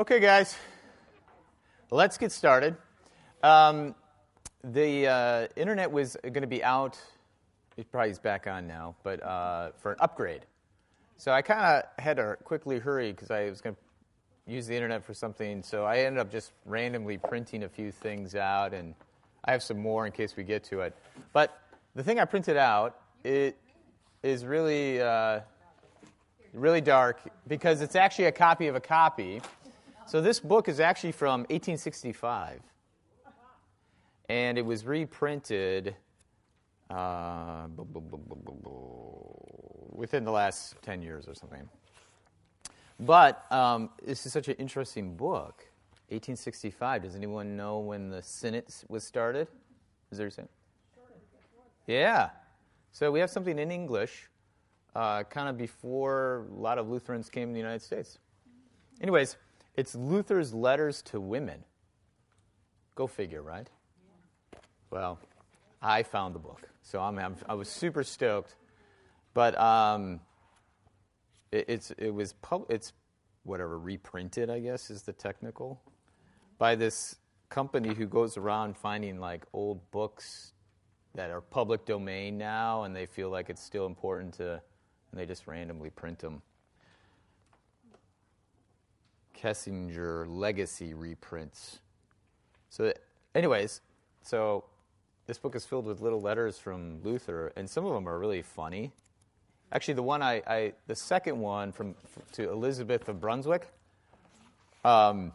Okay, guys, let's get started. Um, the uh, internet was going to be out. It probably is back on now, but uh, for an upgrade. So I kind of had to quickly hurry because I was going to use the internet for something. So I ended up just randomly printing a few things out, and I have some more in case we get to it. But the thing I printed out it is really uh, really dark because it's actually a copy of a copy. So this book is actually from 1865, and it was reprinted uh, within the last 10 years or something. But um, this is such an interesting book. 1865. Does anyone know when the Synod was started? Is there a Synod? Yeah. So we have something in English, uh, kind of before a lot of Lutherans came to the United States. Anyways, it's Luther's letters to women. Go figure, right? Well, I found the book, so I'm, I'm i was super stoked. But um, it, it's it was pub, it's whatever reprinted, I guess, is the technical by this company who goes around finding like old books that are public domain now, and they feel like it's still important to, and they just randomly print them. Kessinger Legacy reprints. So, anyways, so this book is filled with little letters from Luther, and some of them are really funny. Actually, the one I, I the second one from to Elizabeth of Brunswick. Um,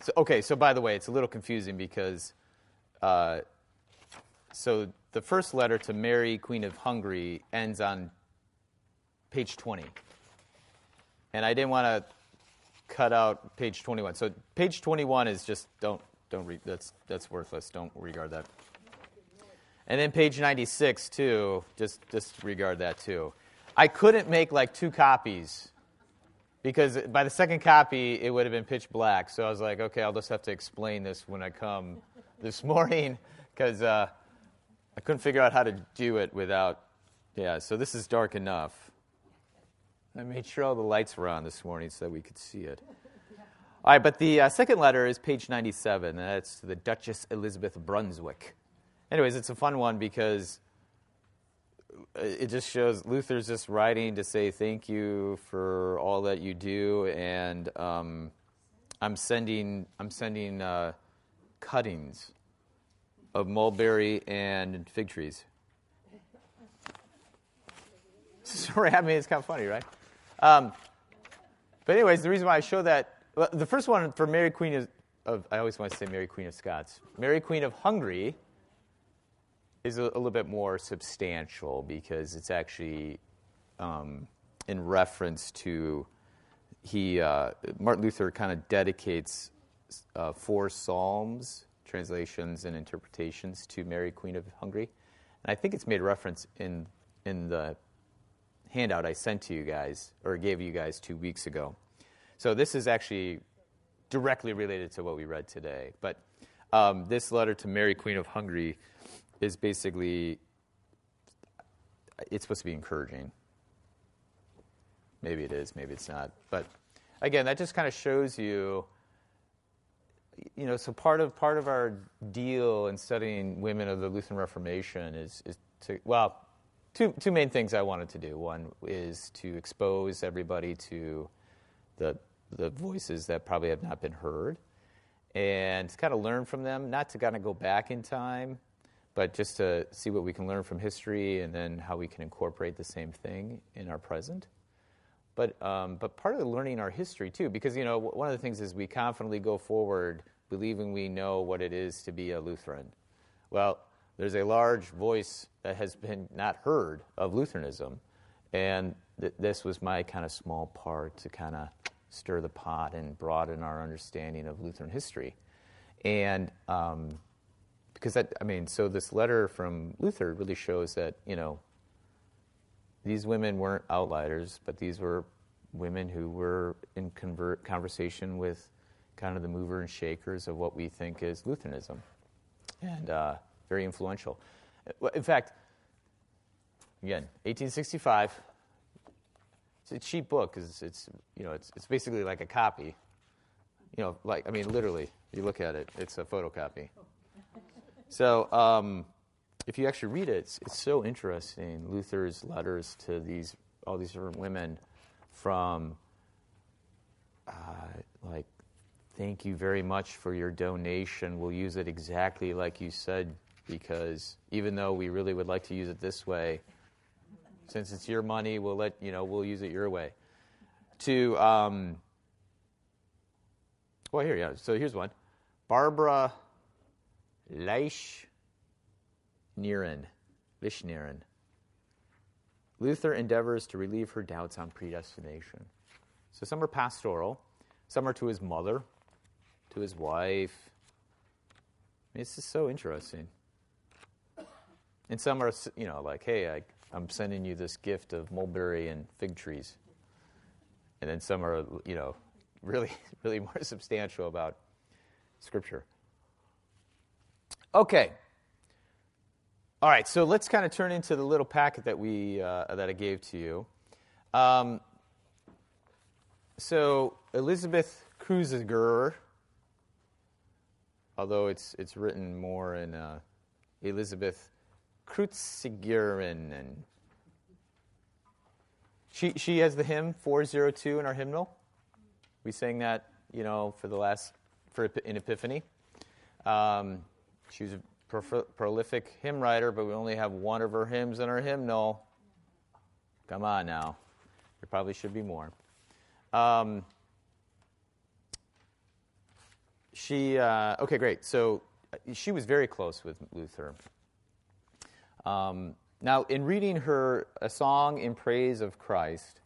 so, okay, so by the way, it's a little confusing because, uh, so the first letter to Mary, Queen of Hungary, ends on page 20. And I didn't want to cut out page 21. So page 21 is just don't don't read that's that's worthless. Don't regard that. And then page 96 too, just just regard that too. I couldn't make like two copies because by the second copy it would have been pitch black. So I was like, okay, I'll just have to explain this when I come this morning because uh, I couldn't figure out how to do it without. Yeah, so this is dark enough. I made sure all the lights were on this morning so that we could see it. All right, but the uh, second letter is page 97, and that's to the Duchess Elizabeth Brunswick. Anyways, it's a fun one because it just shows Luther's just writing to say thank you for all that you do, and um, I'm sending I'm sending uh, cuttings of mulberry and fig trees. Sorry, I mean it's kind of funny, right? Um, but anyways, the reason why I show that, the first one for Mary Queen of, of, I always want to say Mary Queen of Scots. Mary Queen of Hungary is a, a little bit more substantial because it's actually um, in reference to he uh, Martin Luther kind of dedicates uh, four psalms, translations and interpretations to Mary Queen of Hungary, and I think it's made reference in in the handout I sent to you guys, or gave you guys two weeks ago. So this is actually directly related to what we read today. But um, this letter to Mary, Queen of Hungary, is basically it's supposed to be encouraging. Maybe it is, maybe it's not. But again, that just kind of shows you you know, so part of part of our deal in studying women of the Lutheran Reformation is, is to well, two, two main things I wanted to do. One is to expose everybody to the, the voices that probably have not been heard and kind of learn from them, not to kind of go back in time, but just to see what we can learn from history and then how we can incorporate the same thing in our present. But, um, but part of the learning our history too, because you know one of the things is we confidently go forward believing we know what it is to be a Lutheran. Well, there's a large voice that has been not heard of Lutheranism. And th- this was my kind of small part to kind of stir the pot and broaden our understanding of Lutheran history. And um, because that, I mean, so this letter from Luther really shows that, you know, these women weren't outliers, but these were women who were in convert, conversation with kind of the mover and shakers of what we think is Lutheranism. And, uh, very influential. In fact, again, 1865, it's a cheap book because it's you know it's it's basically like a copy. You know, like I mean, literally, you look at it, it's a photocopy. So um, if you actually read it, it's, it's so interesting. Luther's letters to these all these different women, from uh, like, thank you very much for your donation. We'll use it exactly like you said because even though we really would like to use it this way, since it's your money, we'll let you know we'll use it your way. To um, well, here, yeah. So here's one, Barbara Leish Nieren, Lishnieren. Luther endeavors to relieve her doubts on predestination. So some are pastoral, some are to his mother, to his wife. I mean, it's just so interesting. And some are, you know, like, hey, I, I'm sending you this gift of mulberry and fig trees. And then some are, you know, really, really more substantial about Scripture. Okay. All right, so let's kind of turn into the little packet that we uh, that I gave to you. Um, so Elizabeth Kreuziger, although it's it's written more in uh, Elizabeth Kreuzigerin, and she she has the hymn 402 in our hymnal. We sang that, you know, for the last for in Epiphany. Um, she was a prolific hymn writer, but we only have one of her hymns in our hymnal. Come on now. There probably should be more. Um, she, uh, okay, great. So uh, she was very close with Luther. Um, now, in reading her A Song in Praise of Christ,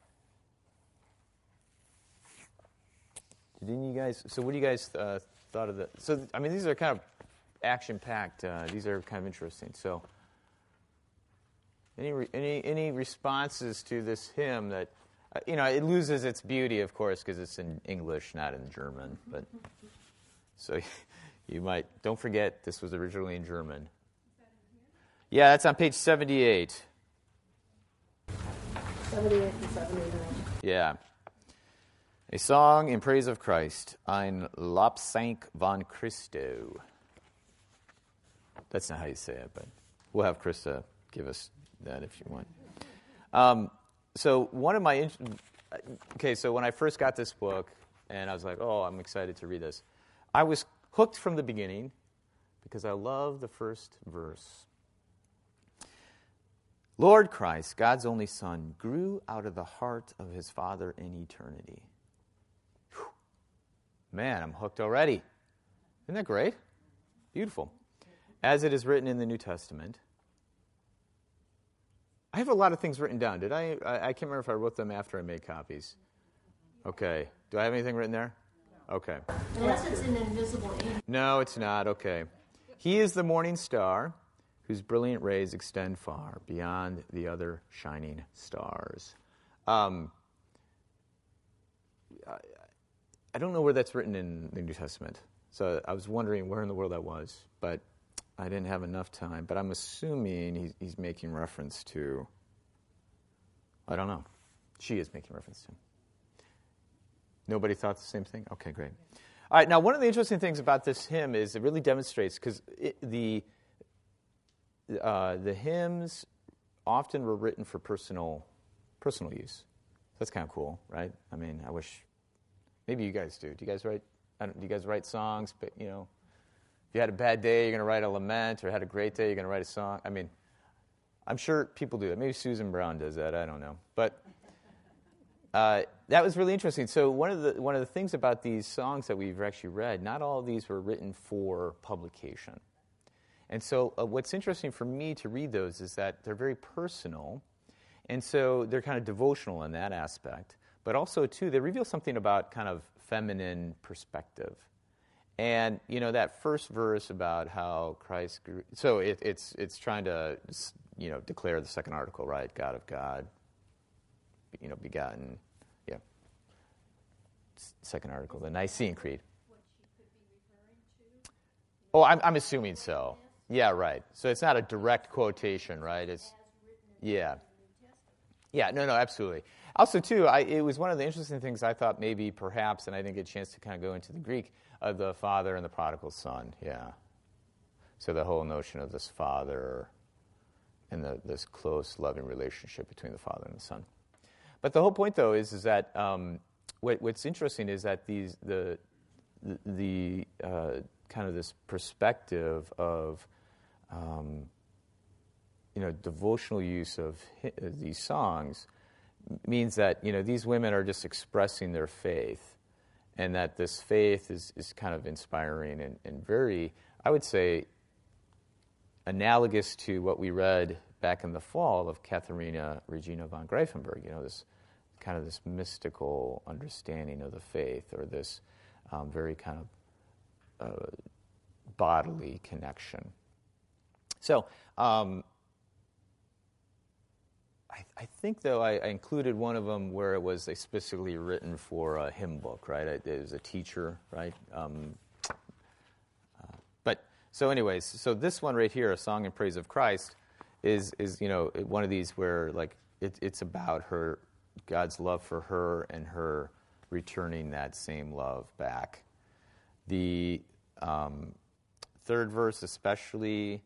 didn't you guys, so what do you guys uh, thought of that? So, I mean, these are kind of action packed. Uh, these are kind of interesting. So, any, any, any responses to this hymn that, uh, you know, it loses its beauty, of course, because it's in English, not in German. But so you might, don't forget, this was originally in German. Yeah, that's on page 78. 78 and 79. Yeah. A song in praise of Christ, ein Lobsang von Christo. That's not how you say it, but we'll have Krista give us that if you want. Um, so one of my okay, so when I first got this book, and I was like, oh, I'm excited to read this. I was hooked from the beginning because I love the first verse. Lord Christ, God's only Son, grew out of the heart of his Father in eternity. Whew. Man, I'm hooked already. Isn't that great? Beautiful as it is written in the New Testament. I have a lot of things written down. Did I? I, I can't remember if I wrote them after I made copies. Okay. Do I have anything written there? Okay. Unless it's an invisible ink. No, it's not. Okay. He is the morning star whose brilliant rays extend far beyond the other shining stars. Um, I, I don't know where that's written in the New Testament. So I was wondering where in the world that was. But I didn't have enough time, but I'm assuming he's, he's making reference to, I don't know. She is making reference to. him. Nobody thought the same thing? Okay, great. All right, now one of the interesting things about this hymn is it really demonstrates, because the, uh, the hymns often were written for personal, personal use. That's kind of cool, right? I mean, I wish, maybe you guys do. Do you guys write, do you guys write songs, but, you know, if you had a bad day, you're going to write a lament, or had a great day, you're going to write a song. I mean, I'm sure people do that. Maybe Susan Brown does that. I don't know. But uh, that was really interesting. So one of the one of the things about these songs that we've actually read, not all of these were written for publication. And so uh, what's interesting for me to read those is that they're very personal, and so they're kind of devotional in that aspect. But also too, they reveal something about kind of feminine perspective and you know that first verse about how Christ grew. So it, it's it's trying to you know declare the second article, right? God of God, you know, begotten. Yeah. Second article, the Nicene Creed. Oh, I'm I'm assuming so. Yeah, right. So it's not a direct quotation, right? It's yeah. Yeah, no, no, absolutely. Also, too, I, it was one of the interesting things I thought maybe perhaps, and I didn't get a chance to kind of go into the Greek, of the father and the prodigal son. Yeah. So the whole notion of this father and the, this close, loving relationship between the father and the son. But the whole point, though, is, is that um, what, what's interesting is that these, the, the, the uh, kind of this perspective of um, you know, devotional use of these songs means that you know these women are just expressing their faith, and that this faith is, is kind of inspiring and, and very, I would say, analogous to what we read back in the fall of Katharina Regina von Greiffenberg. You know, this kind of this mystical understanding of the faith, or this um, very kind of uh, bodily connection. So. Um, I, I, think, though, I, I, included one of them where it was specifically written for a hymn book, right? It, was a teacher, right? Um, uh, but so, anyways, so this one right here, "A Song in Praise of Christ," is is you know one of these where like it, it's about her, God's love for her, and her returning that same love back. The um, third verse, especially,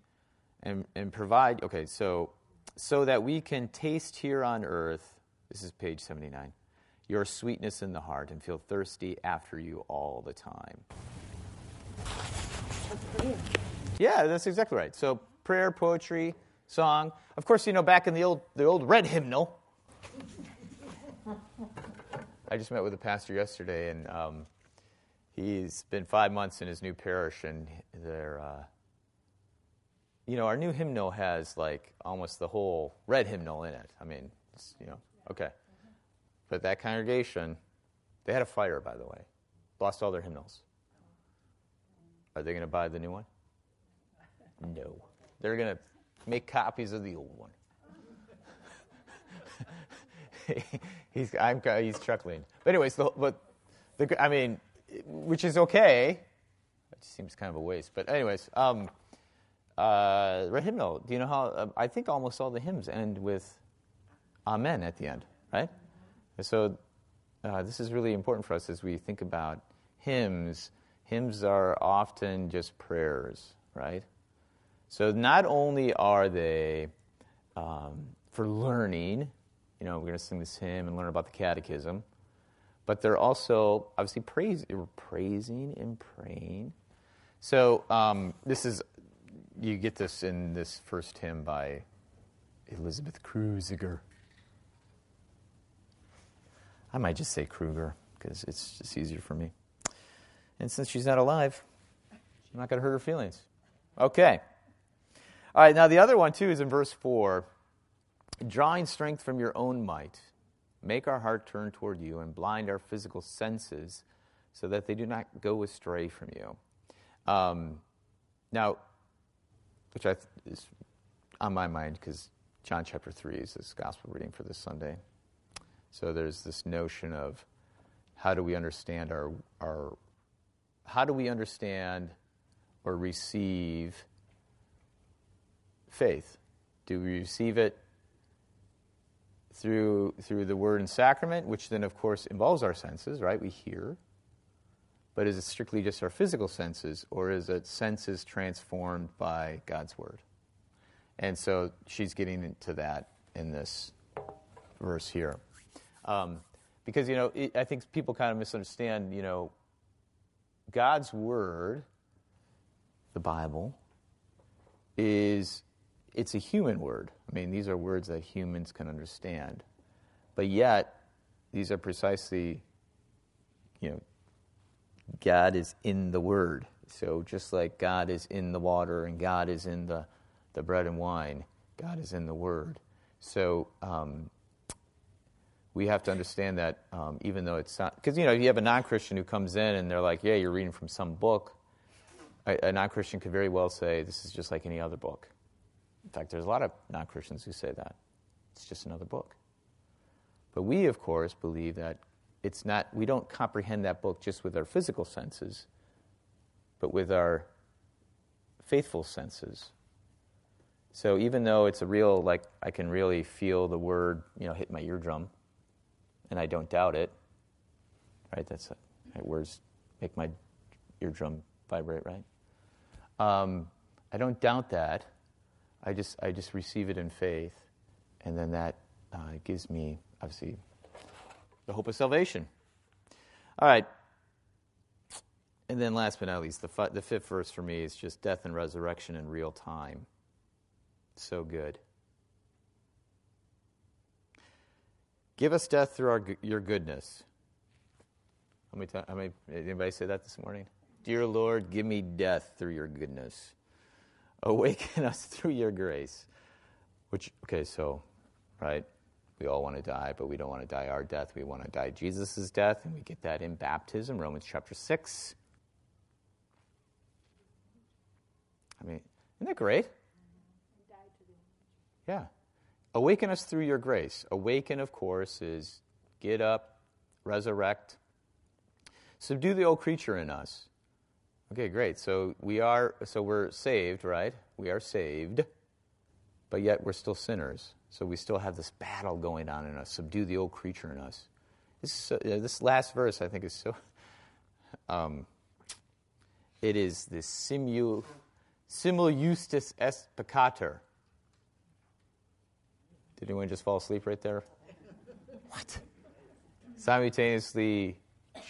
and and provide. Okay, so so that we can taste here on earth, this is page 79, your sweetness in the heart and feel thirsty after you all the time. Yeah, that's exactly right. So prayer, poetry, song. Of course, you know, back in the old the old red hymnal. I just met with a pastor yesterday, and um, he's been five months in his new parish, and they're uh, you know, our new hymnal has like almost the whole red hymnal in it. I mean, you know, okay. But that congregation, they had a fire, by the way, lost all their hymnals. Are they going to buy the new one? No. They're going to make copies of the old one. he's, I'm, he's chuckling. But, anyways, the, but the, I mean, which is okay. It seems kind of a waste. But, anyways, um, uh. Do you know how? Uh, I think almost all the hymns end with Amen at the end, right? And so uh, this is really important for us as we think about hymns. Hymns are often just prayers, right? So not only are they um, for learning, you know, we're going to sing this hymn and learn about the catechism, but they're also obviously praise, praising and praying. So um, this is you get this in this first hymn by Elizabeth Kreuziger. I might just say Kruger because it's just easier for me. And since she's not alive, I'm not going to hurt her feelings. Okay. All right, now the other one too is in verse 4 drawing strength from your own might, make our heart turn toward you and blind our physical senses so that they do not go astray from you. Um, now, which I is on my mind because John chapter 3 is this gospel reading for this Sunday. So there's this notion of how do we understand our, our how do we understand or receive faith? Do we receive it through through the word and sacrament, which then of course involves our senses, right? We hear. But is it strictly just our physical senses, or is it senses transformed by God's word? And so she's getting into that in this verse here. Um, because, you know, it, I think people kind of misunderstand, you know, God's word, the Bible, is it's a human word. I mean, these are words that humans can understand. But yet, these are precisely, you know, God is in the Word. So just like God is in the water and God is in the, the bread and wine, God is in the Word. So um, we have to understand that um, even though it's not, because you know, if you have a non Christian who comes in and they're like, yeah, you're reading from some book. A, a non Christian could very well say, this is just like any other book. In fact, there's a lot of non Christians who say that. It's just another book. But we, of course, believe that it's not, we don't comprehend that book just with our physical senses, but with our faithful senses. So even though it's a real, like, I can really feel the word, you know, hit my eardrum, and I don't doubt it. Right? That's right, words make my eardrum vibrate, right? Um, I don't doubt that. I just I just receive it in faith, and then that uh, gives me obviously the hope of salvation. All right. And then, last but not least, the, the fifth verse for me is just death and resurrection in real time. So good. Give us death through our, your goodness. How many, how many, anybody say that this morning? Dear Lord, give me death through your goodness. Awaken us through your grace. Which, okay, so, right? We all want to die, but we don't want to die our death. We want to die Jesus' death, and we get that in baptism, Romans chapter 6. I mean, isn't that great? Yeah. Awaken us through your grace. Awaken, of course, is get up, resurrect, subdue the old creature in us. Okay, great. So we are so we're saved, right? We are saved, but yet we're still sinners. So we still have this battle going on in us. Subdue the old creature in us. This, uh, this last verse, I think, is so. Um, it is the simul, simul justus et peccator. Did anyone just fall asleep right there? What? Simultaneously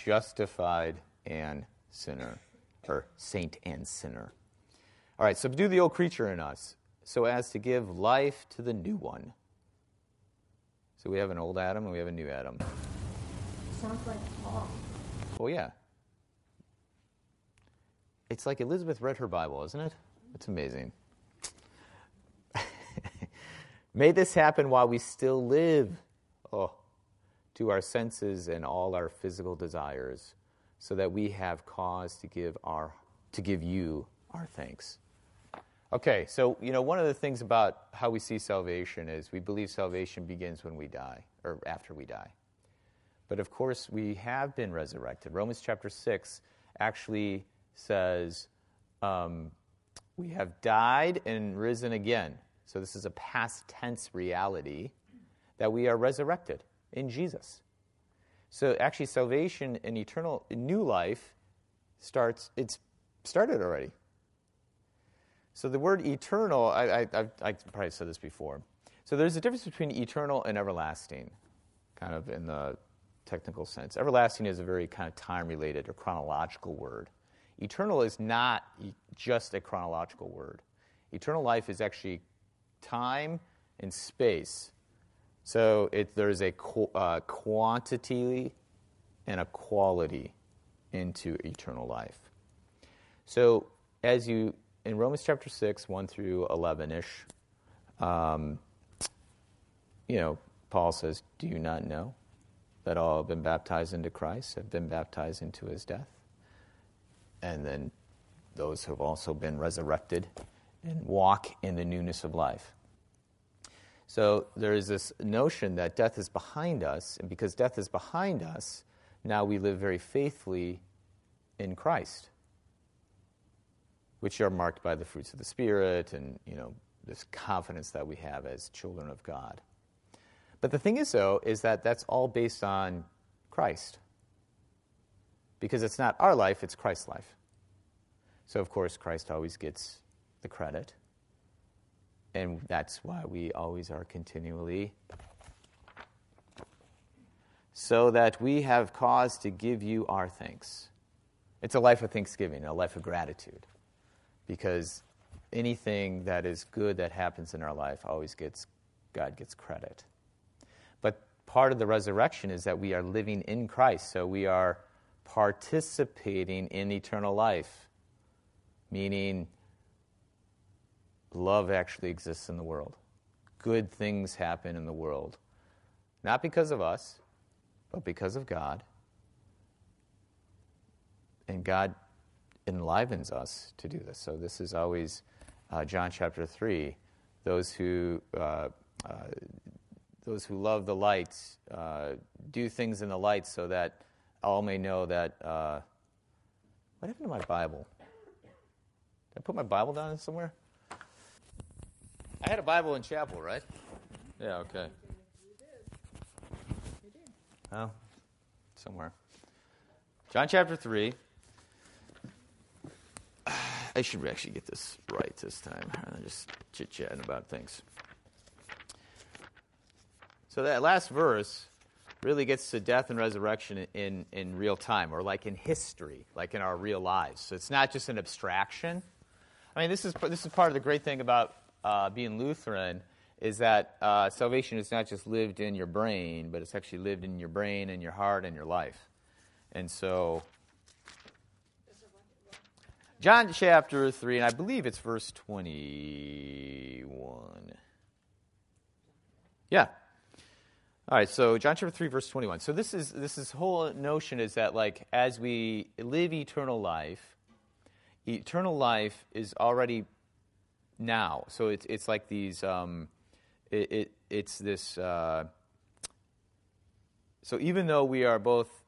justified and sinner, or saint and sinner. All right, subdue the old creature in us so as to give life to the new one. So we have an old Adam and we have a new Adam. Sounds like Paul. Well, yeah. It's like Elizabeth read her Bible, isn't it? It's amazing. May this happen while we still live. Oh, to our senses and all our physical desires, so that we have cause to give our to give you our thanks. Okay, so you know one of the things about how we see salvation is we believe salvation begins when we die or after we die. But of course, we have been resurrected. Romans chapter 6 actually says um, we have died and risen again. So this is a past tense reality that we are resurrected in Jesus. So actually, salvation and eternal new life starts, it's started already. So the word eternal, I, I, I've probably said this before. So there's a difference between eternal and everlasting, kind of in the technical sense. Everlasting is a very kind of time related or chronological word. Eternal is not just a chronological word. Eternal life is actually time and space. So it, there's a qu- uh, quantity and a quality into eternal life. So as you in Romans chapter 6, 1 through 11 ish, um, you know, Paul says, Do you not know that all have been baptized into Christ, have been baptized into his death? And then those who have also been resurrected and walk in the newness of life. So there is this notion that death is behind us, and because death is behind us, now we live very faithfully in Christ which are marked by the fruits of the Spirit and, you know, this confidence that we have as children of God. But the thing is, though, is that that's all based on Christ. Because it's not our life, it's Christ's life. So, of course, Christ always gets the credit. And that's why we always are continually. So that we have cause to give you our thanks. It's a life of thanksgiving, a life of gratitude because anything that is good that happens in our life always gets God gets credit. But part of the resurrection is that we are living in Christ, so we are participating in eternal life, meaning love actually exists in the world. Good things happen in the world, not because of us, but because of God. And God enlivens us to do this. So this is always uh, John chapter three. Those who uh, uh, those who love the light uh, do things in the light, so that all may know that. Uh, what happened to my Bible? Did I put my Bible down somewhere? I had a Bible in chapel, right? Yeah. Okay. Oh, somewhere. John chapter 3. I should actually get this right this time than just chit chatting about things. So that last verse really gets to death and resurrection in, in real time, or like in history, like in our real lives. So it's not just an abstraction. I mean, this is, this is part of the great thing about uh, being Lutheran is that uh, salvation is not just lived in your brain, but it's actually lived in your brain and your heart and your life. And so, John chapter 3, and I believe it's verse 21. Yeah. All right, so John chapter 3, verse 21. So this is this is whole notion is that like as we live eternal life, eternal life is already now. So it's it's like these um, it, it it's this uh, so even though we are both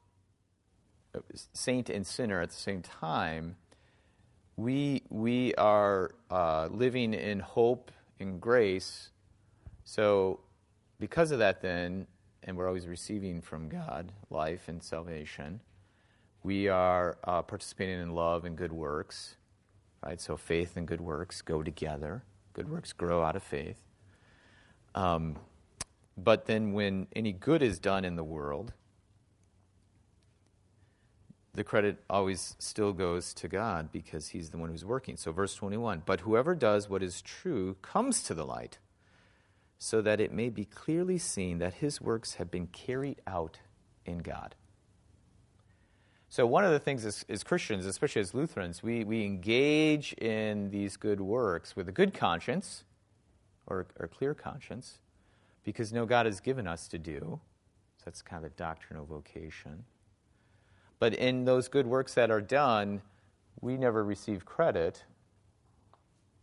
saint and sinner at the same time, we we are uh, living in hope and grace. So because of that, then, and we're always receiving from God life and salvation, we are uh, participating in love and good works. Right? So faith and good works go together. Good works grow out of faith. Um, but then, when any good is done in the world, the credit always still goes to God because He's the one who's working. So, verse 21 But whoever does what is true comes to the light, so that it may be clearly seen that his works have been carried out in God. So, one of the things as, as, Christians, especially as Lutherans, we, we engage in these good works with a good conscience or, or clear conscience because no God has given us to do. So, that's kind of a doctrinal vocation. But in those good works that are done, we never receive credit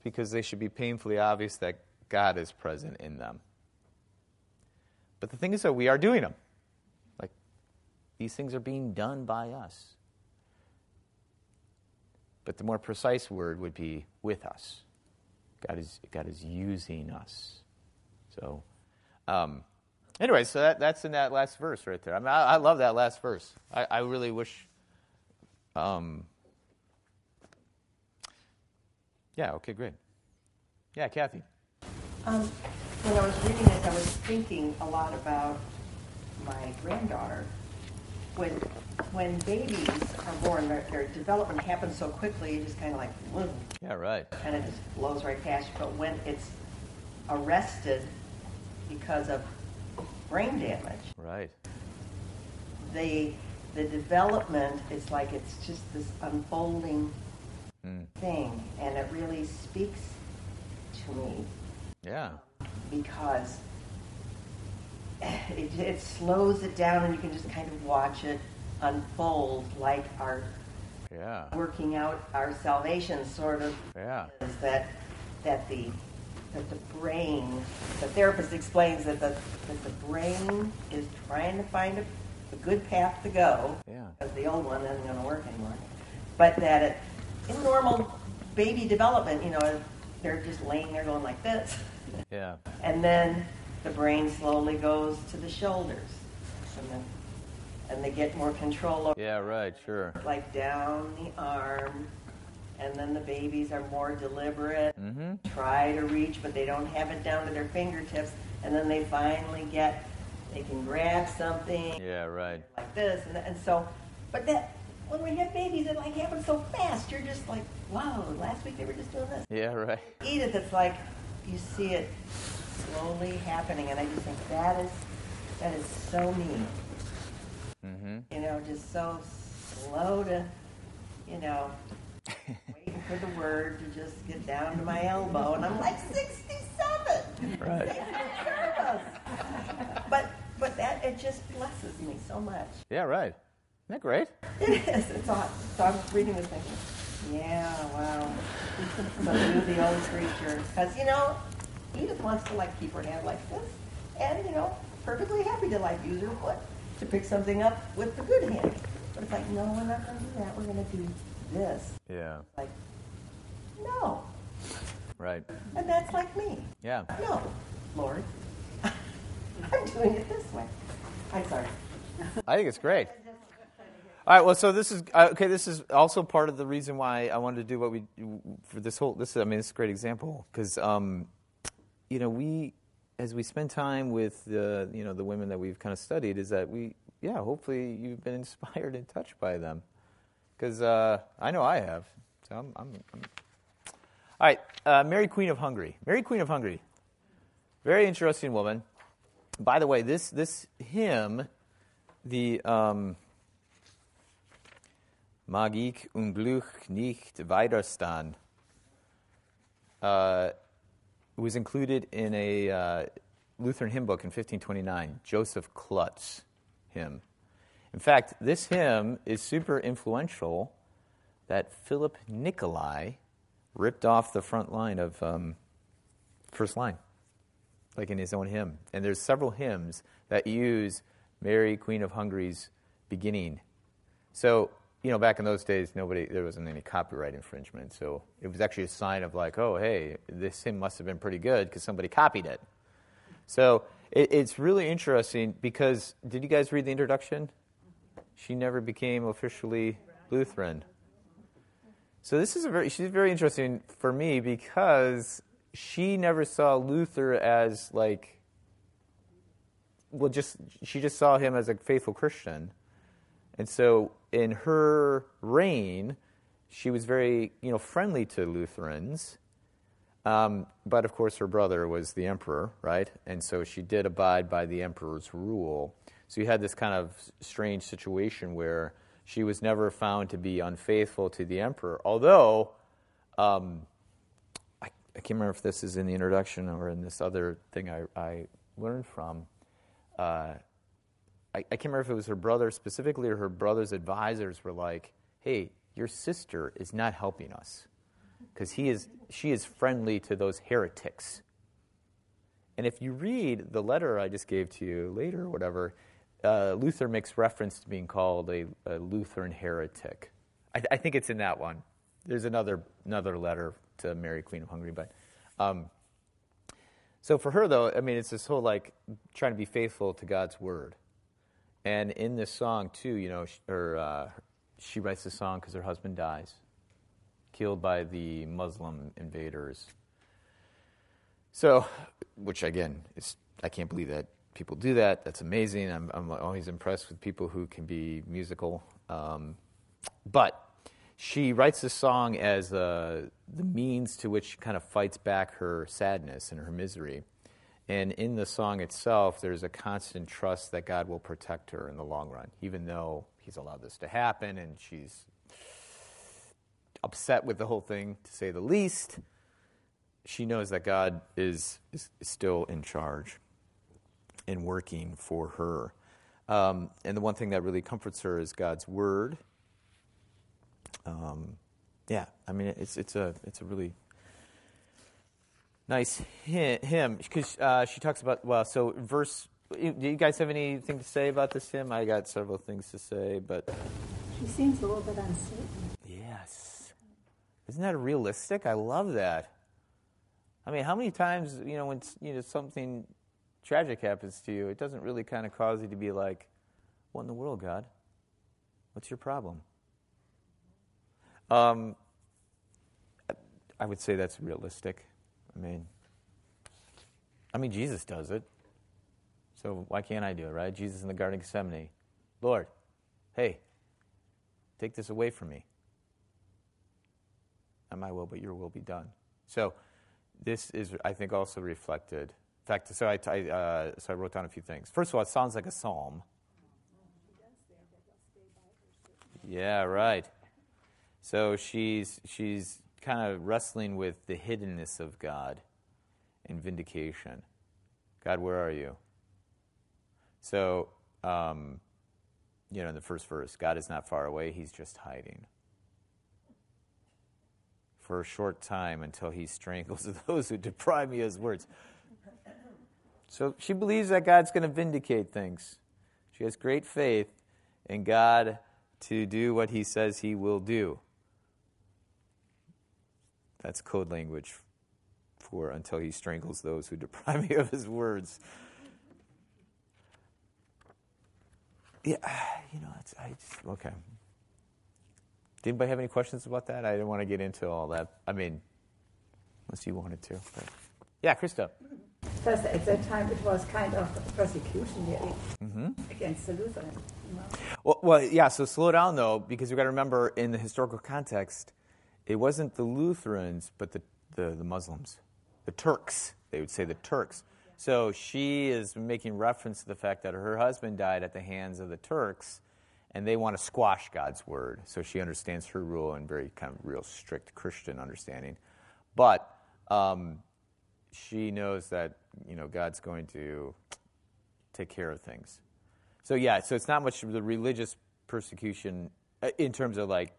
because they should be painfully obvious that God is present in them. But the thing is that we are doing them. Like, these things are being done by us. But the more precise word would be with us. God is, God is using us. So, um, anyway, so that, that's in that last verse right there. I mean, I, I love that last verse. I, I really wish. Um, yeah, okay, great. Yeah, Kathy. Um, when I was reading this, I was thinking a lot about my granddaughter. When when babies are born, their, their development happens so quickly, it just kind of like, whoa, Yeah, right. kind of just blows right past you. But when it's arrested because of brain damage, Right. the the development is like it's just this unfolding Mm. thing, and it really speaks to me Yeah. because it, it slows it down and you can just kind of watch it unfold like our Yeah. working out our salvation sort of Yeah. is that that the that the brain the therapist explains that the that the brain is trying to find a, a good path to go Yeah. because the old one isn't going to work anymore but that it, in normal baby development you know they're just laying there going like this Yeah. and then the brain slowly goes to the shoulders and then and they get more control over Yeah, right, sure. like down the arm, and then the babies are more deliberate, Mm-hmm. try to reach, but they don't have it down to their fingertips, and then they finally get, they can grab something Yeah, right. like this, and, and so, but that, when we have babies, it like happens so fast, you're just like, wow, last week they were just doing this. Yeah, right. Edith, it's like, you see it slowly happening, and I just think that is, that is so neat Mm-hmm. you know, just so slow to, you know, waiting for the word to just get down to my elbow, and I'm like 67. Right. Take care of us. But but that it just blesses me so much. Yeah, right. Isn't that great? It is. It's odd. So I'm reading this thinking, yeah, wow. So you, the old creature, because you know, Edith wants to like keep her hand like this, and you know, perfectly happy to like use her foot to pick something up with the good hand. But it's like, no, we're not going to do that. We're going to do this. Yeah. Like, no. Right. And that's like me. Yeah. No, Lord. I'm doing it this way. I'm sorry. I think it's great. All right. Well, so this is uh, okay. This is also part of the reason why I wanted to do what we for this whole. This is, I mean, it's a great example because um, you know we as we spend time with the you know the women that we've kind of studied is that we yeah hopefully you've been inspired and touched by them because uh, I know I have. So I'm. I'm, I'm all right, uh, Mary Queen of Hungary. Mary Queen of Hungary, very interesting woman. By the way, this this hymn, the um, Mag ich Unglück nicht widerstahn, uh, was included in a uh, Lutheran hymn book in 1529, Joseph Klotz hymn. In fact, this hymn is super influential that Philip Nicolai ripped off the front line of um, first line, like in his own hymn. And there's several hymns that use Mary, Queen of Hungary's beginning. So, you know, back in those days, nobody there wasn't any copyright infringement. So it was actually a sign of like, oh, hey, this hymn must have been pretty good because somebody copied it. So it, it's really interesting because did you guys read the introduction? She never became officially Lutheran. So this is a very she's very interesting for me because she never saw Luther as like well just she just saw him as a faithful Christian. And so in her reign, she was very, you know, friendly to Lutherans. Um, but of course, her brother was the emperor, right? And so she did abide by the emperor's rule. So you had this kind of strange situation where she was never found to be unfaithful to the emperor. Although, um, I, I, can't remember if this is in the introduction or in this other thing I, I learned from. Uh, I, I can't remember if it was her brother specifically or her brother's advisors were like, hey, your sister is not helping us because he is, she is friendly to those heretics. And if you read the letter I just gave to you later or whatever, uh, Luther makes reference to being called a, a Lutheran heretic. I, th- I, think it's in that one. There's another another letter to Mary, Queen of Hungary, but um, so for her though, I mean, it's this whole like trying to be faithful to God's word, and in this song too, you know, her, uh, she writes the song because her husband dies, killed by the Muslim invaders. So, which again is I can't believe that people do that. That's amazing. I'm, I'm always impressed with people who can be musical. Um, but she writes this song as uh, the means to which she kind of fights back her sadness and her misery. And in the song itself, there's a constant trust that God will protect her in the long run, even though He's allowed this to happen and she's upset with the whole thing, to say the least. She knows that God is, is, is still in charge and working for her. Um, and the one thing that really comforts her is God's word. Um, yeah, I mean it's it's a it's a really nice hymn because uh, she talks about well. So verse, do you guys have anything to say about this hymn? I got several things to say, but she seems a little bit uncertain. Yes, isn't that realistic? I love that. I mean, how many times you know when you know something tragic happens to you, it doesn't really kind of cause you to be like, what in the world, God? What's your problem? Um, I would say that's realistic. I mean, I mean, Jesus does it. So why can't I do it, right? Jesus in the Garden of Gethsemane. Lord, hey, take this away from me. Not my will, but your will be done. So this is, I think, also reflected. In fact, so I, I uh, so I wrote down a few things. First of all, it sounds like a psalm. Yeah, right. So she's she's kind of wrestling with the hiddenness of God and vindication. God, where are you? So, um, you know, in the first verse, God is not far away, He's just hiding. For a short time until He strangles those who deprive me of His words. So she believes that God's going to vindicate things. She has great faith in God to do what He says He will do. That's code language for until he strangles those who deprive me of his words. yeah, you know, it's, I just, okay. Did anybody have any questions about that? I didn't want to get into all that. I mean, unless you wanted to. But. Yeah, Krista. First, at that time, it was kind of persecution really against the Lutherans. You know? Well, well, yeah, so slow down though, because we've got to remember in the historical context, it wasn't the Lutherans, but the, the, the Muslims, the Turks. They would say the Turks. So she is making reference to the fact that her husband died at the hands of the Turks, and they want to squash God's word. So she understands her rule in very kind of real strict Christian understanding. But um, she knows that you know God's going to take care of things. So yeah, so it's not much of the religious persecution uh, in terms of like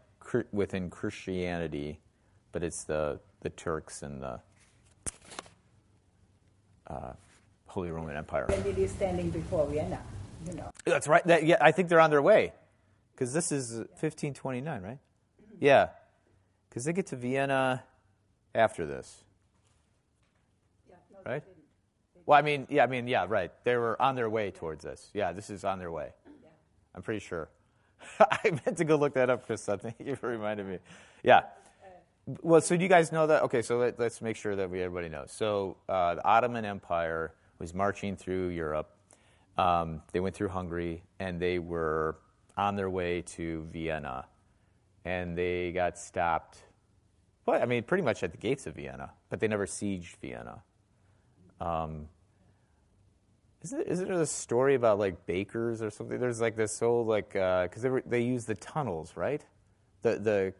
within Christianity, but it's the the Turks and the uh, Holy Roman Empire. When really standing before Vienna, you know. That's right. That, yeah, I think they're on their way because this is 1529, right? Yeah, because they get to Vienna after this, right? Well, I mean, yeah, I mean, yeah, right. They were on their way towards this. Yeah, this is on their way. I'm pretty sure. I meant to go look that up, Chris. I think you reminded me. Yeah. Well, so do you guys know that? Okay, so let, us make sure that we everybody knows. So uh, the Ottoman Empire was marching through Europe. Um, they went through Hungary, and they were on their way to Vienna, and they got stopped. Well, I mean, pretty much at the gates of Vienna, but they never sieged Vienna. Um, isn't, isn't there a story about like bakers or something? There's like this whole like because they were, they use the tunnels, right? The the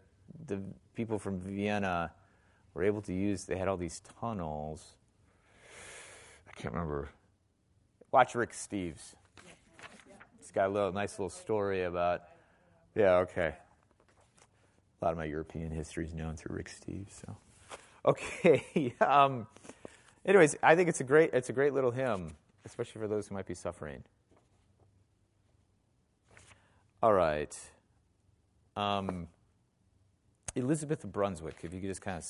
the people from Vienna were able to use. They had all these tunnels. I can't remember. Watch Rick Steves. He's got a little nice little story about. Yeah, okay. A lot of my European history is known through Rick Steves. So, okay. um, anyways, I think it's a great it's a great little hymn, especially for those who might be suffering. All right. Um, Elizabeth Brunswick, if you could just kind of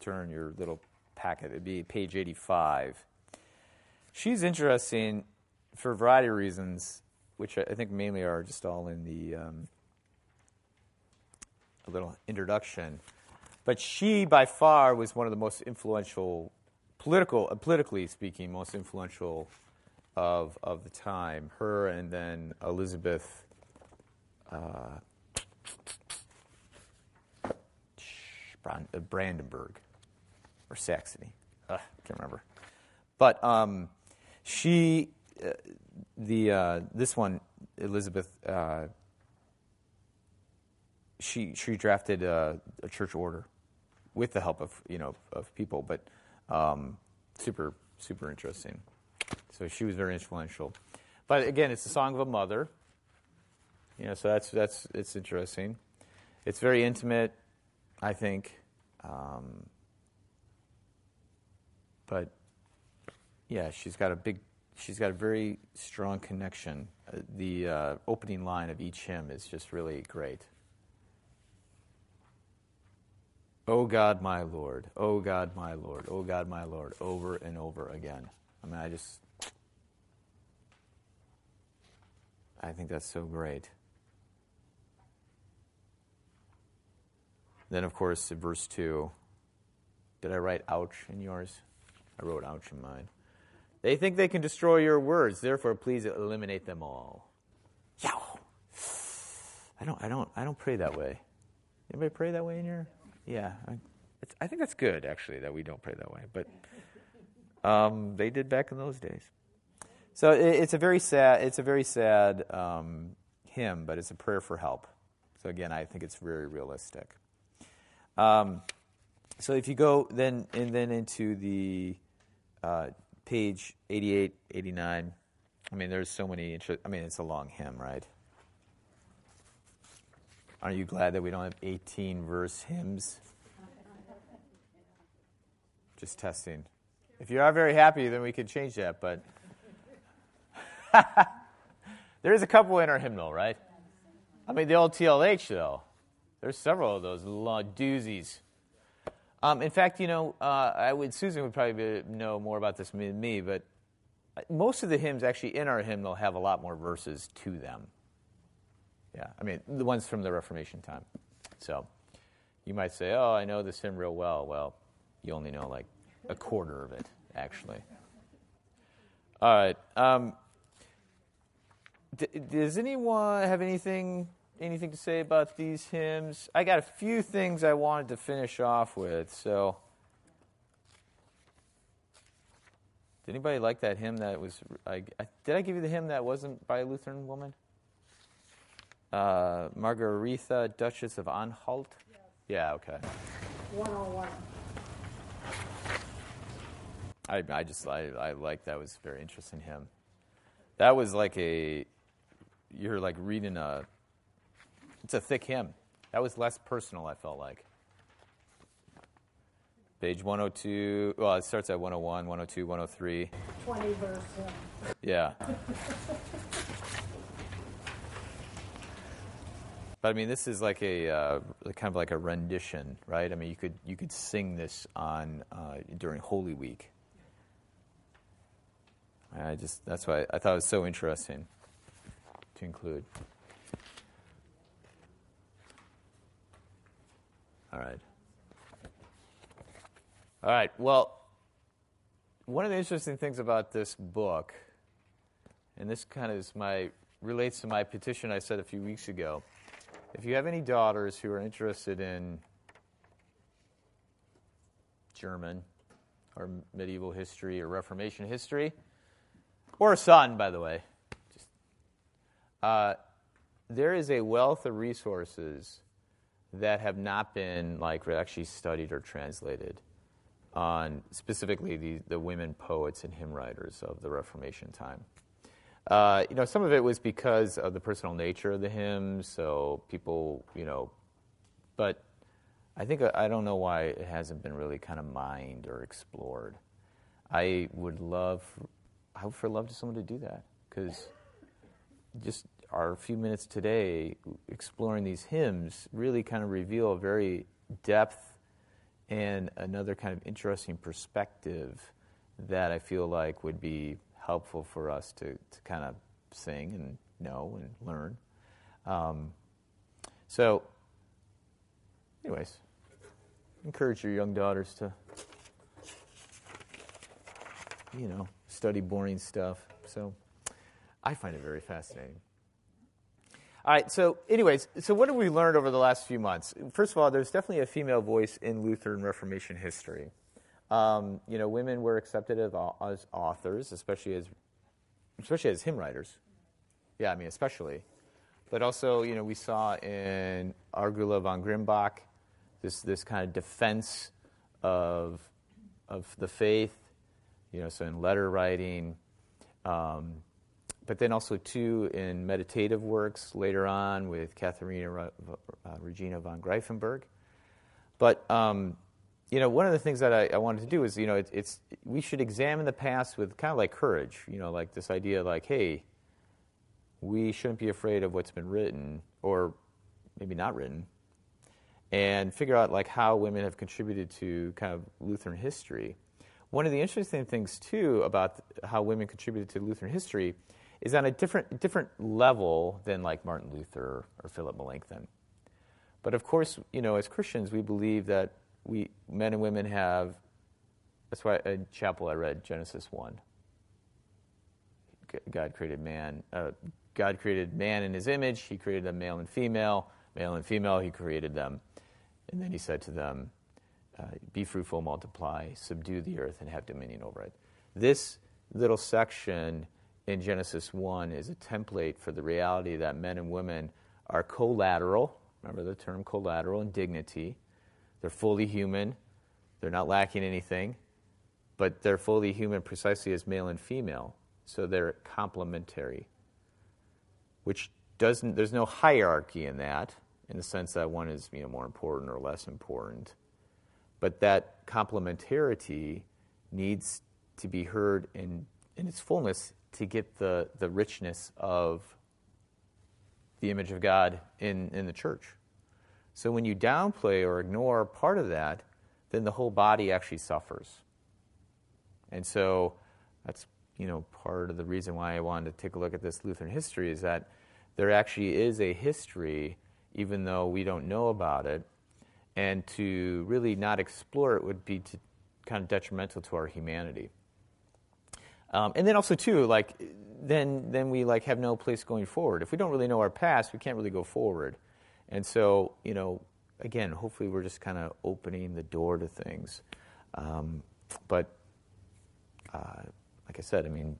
turn your little packet, it'd be page 85. She's interesting for a variety of reasons, which I think mainly are just all in the um, a little introduction. But she, by far, was one of the most influential, political, uh, politically speaking, most influential of of the time. Her and then Elizabeth. Uh, Brandenburg or Saxony. Ugh, can't remember. But um, she, uh, the uh, this one, Elizabeth, uh, she she drafted a, a, church order with the help of you know of people, but super super interesting. So she was very influential. But again, it's the song of a mother. You know, so that's that's it's interesting. It's very intimate. I think. Um, but yeah, she's got a big, she's got a very strong connection. Uh, the uh, opening line of each hymn is just really great. Oh God, my Lord, oh God, my Lord, oh God, my Lord, over and over again. I mean, I just, I think that's so great. Then, of course, verse 2, did I write ouch in yours? I wrote ouch in mine. They think they can destroy your words, therefore, please eliminate them all. Yow! I don't, I don't, I don't pray that way. Anybody pray that way in your? Yeah, I, I think that's good actually that we don't pray that way, but um, they did back in those days. So it, it's a very sad, it's a very sad um, hymn, but it's a prayer for help. So again, I think it's very realistic. Um, so if you go then and then into the uh, page 88, 89, I mean, there's so many. Inter- I mean, it's a long hymn, right? Aren't you glad that we don't have 18 verse hymns? Just testing. If you are very happy, then we could change that. But there is a couple in our hymnal, right? I mean, the old TLH though. There's several of those little doozies. Um, in fact, you know, uh, I would Susan would probably be, know more about this than me, but most of the hymns actually in our hymnal have a lot more verses to them. Yeah, I mean the ones from the Reformation time. So you might say, "Oh, I know this hymn real well." Well, you only know like a quarter of it, actually. All right. Um, d- does anyone have anything anything to say about these hymns? I got a few things I wanted to finish off with. So, did anybody like that hymn that was? I, I, did I give you the hymn that wasn't by a Lutheran woman? Uh, Margaretha, Duchess of Anhalt. Yes. Yeah. Okay. 101. I, I just I, I like that was very interesting hymn. That was like a you're like reading a it's a thick hymn. That was less personal, I felt like. Page 102, well, it starts at 101, 102, 103. 20 verse. Yeah. But I mean, this is like a uh, kind of like a rendition, right? I mean, you could you could sing this on uh, during Holy Week. I just that's why I thought it was so interesting to include. All right. All right. Well, one of the interesting things about this book, and this kind of is my relates to my petition I said a few weeks ago. If you have any daughters who are interested in German or medieval history or Reformation history, or a son, by the way, just, uh, there is a wealth of resources that have not been like actually studied or translated on specifically the, the women poets and hymn writers of the Reformation time. Uh, you know, some of it was because of the personal nature of the hymns, so people, you know, but I think uh, I don't know why it hasn't been really kind of mined or explored. I would love, I would for love to someone to do that because just our few minutes today exploring these hymns really kind of reveal a very depth and another kind of interesting perspective that I feel like would be helpful for us to, to kind of sing and know and learn. Um, so, anyways, encourage your young daughters to, you know, study boring stuff. So, I find it very fascinating. All right, so, anyways, so what have we learned over the last few months? First of all, there's definitely a female voice in Lutheran Reformation history. Um, you know, women were accepted as authors, especially as, especially as hymn writers. Yeah, I mean, especially. But also, you know, we saw in Argula von Grumbach this, this kind of defense of, of the faith, you know, so in letter writing, um, but then also, too, in meditative works later on with Katharina uh, Regina von Greiffenberg. But, um, you know, one of the things that I, I, wanted to do is, you know, it, it's we should examine the past with kind of like courage, you know, like this idea, like, hey, we shouldn't be afraid of what's been written, or maybe not written, and figure out like how women have contributed to kind of Lutheran history. One of the interesting things too about how women contributed to Lutheran history is on a different different level than like Martin Luther or Philip Melanchthon. But of course, you know, as Christians, we believe that we men and women have. That's why in chapel I read Genesis one. God created man. Uh, God created man in His image. He created them male and female. Male and female, He created them, and then He said to them, uh, "Be fruitful, multiply, subdue the earth, and have dominion over it." This little section in Genesis 1 is a template for the reality that men and women are collateral. Remember the term collateral in dignity. They're fully human, they're not lacking anything, but they're fully human precisely as male and female. So they're complementary, which doesn't, there's no hierarchy in that, in the sense that one is you know, more important or less important. But that complementarity needs to be heard in, in its fullness to get the, the richness of the image of God in, in the church. So when you downplay or ignore part of that, then the whole body actually suffers. And so that's you know part of the reason why I wanted to take a look at this Lutheran history is that there actually is a history, even though we don't know about it. And to really not explore it would be to, kind of detrimental to our humanity. Um, and then also too, like then then we like have no place going forward. If we don't really know our past, we can't really go forward. And so you know, again, hopefully we're just kind of opening the door to things. Um, but uh, like I said, I mean,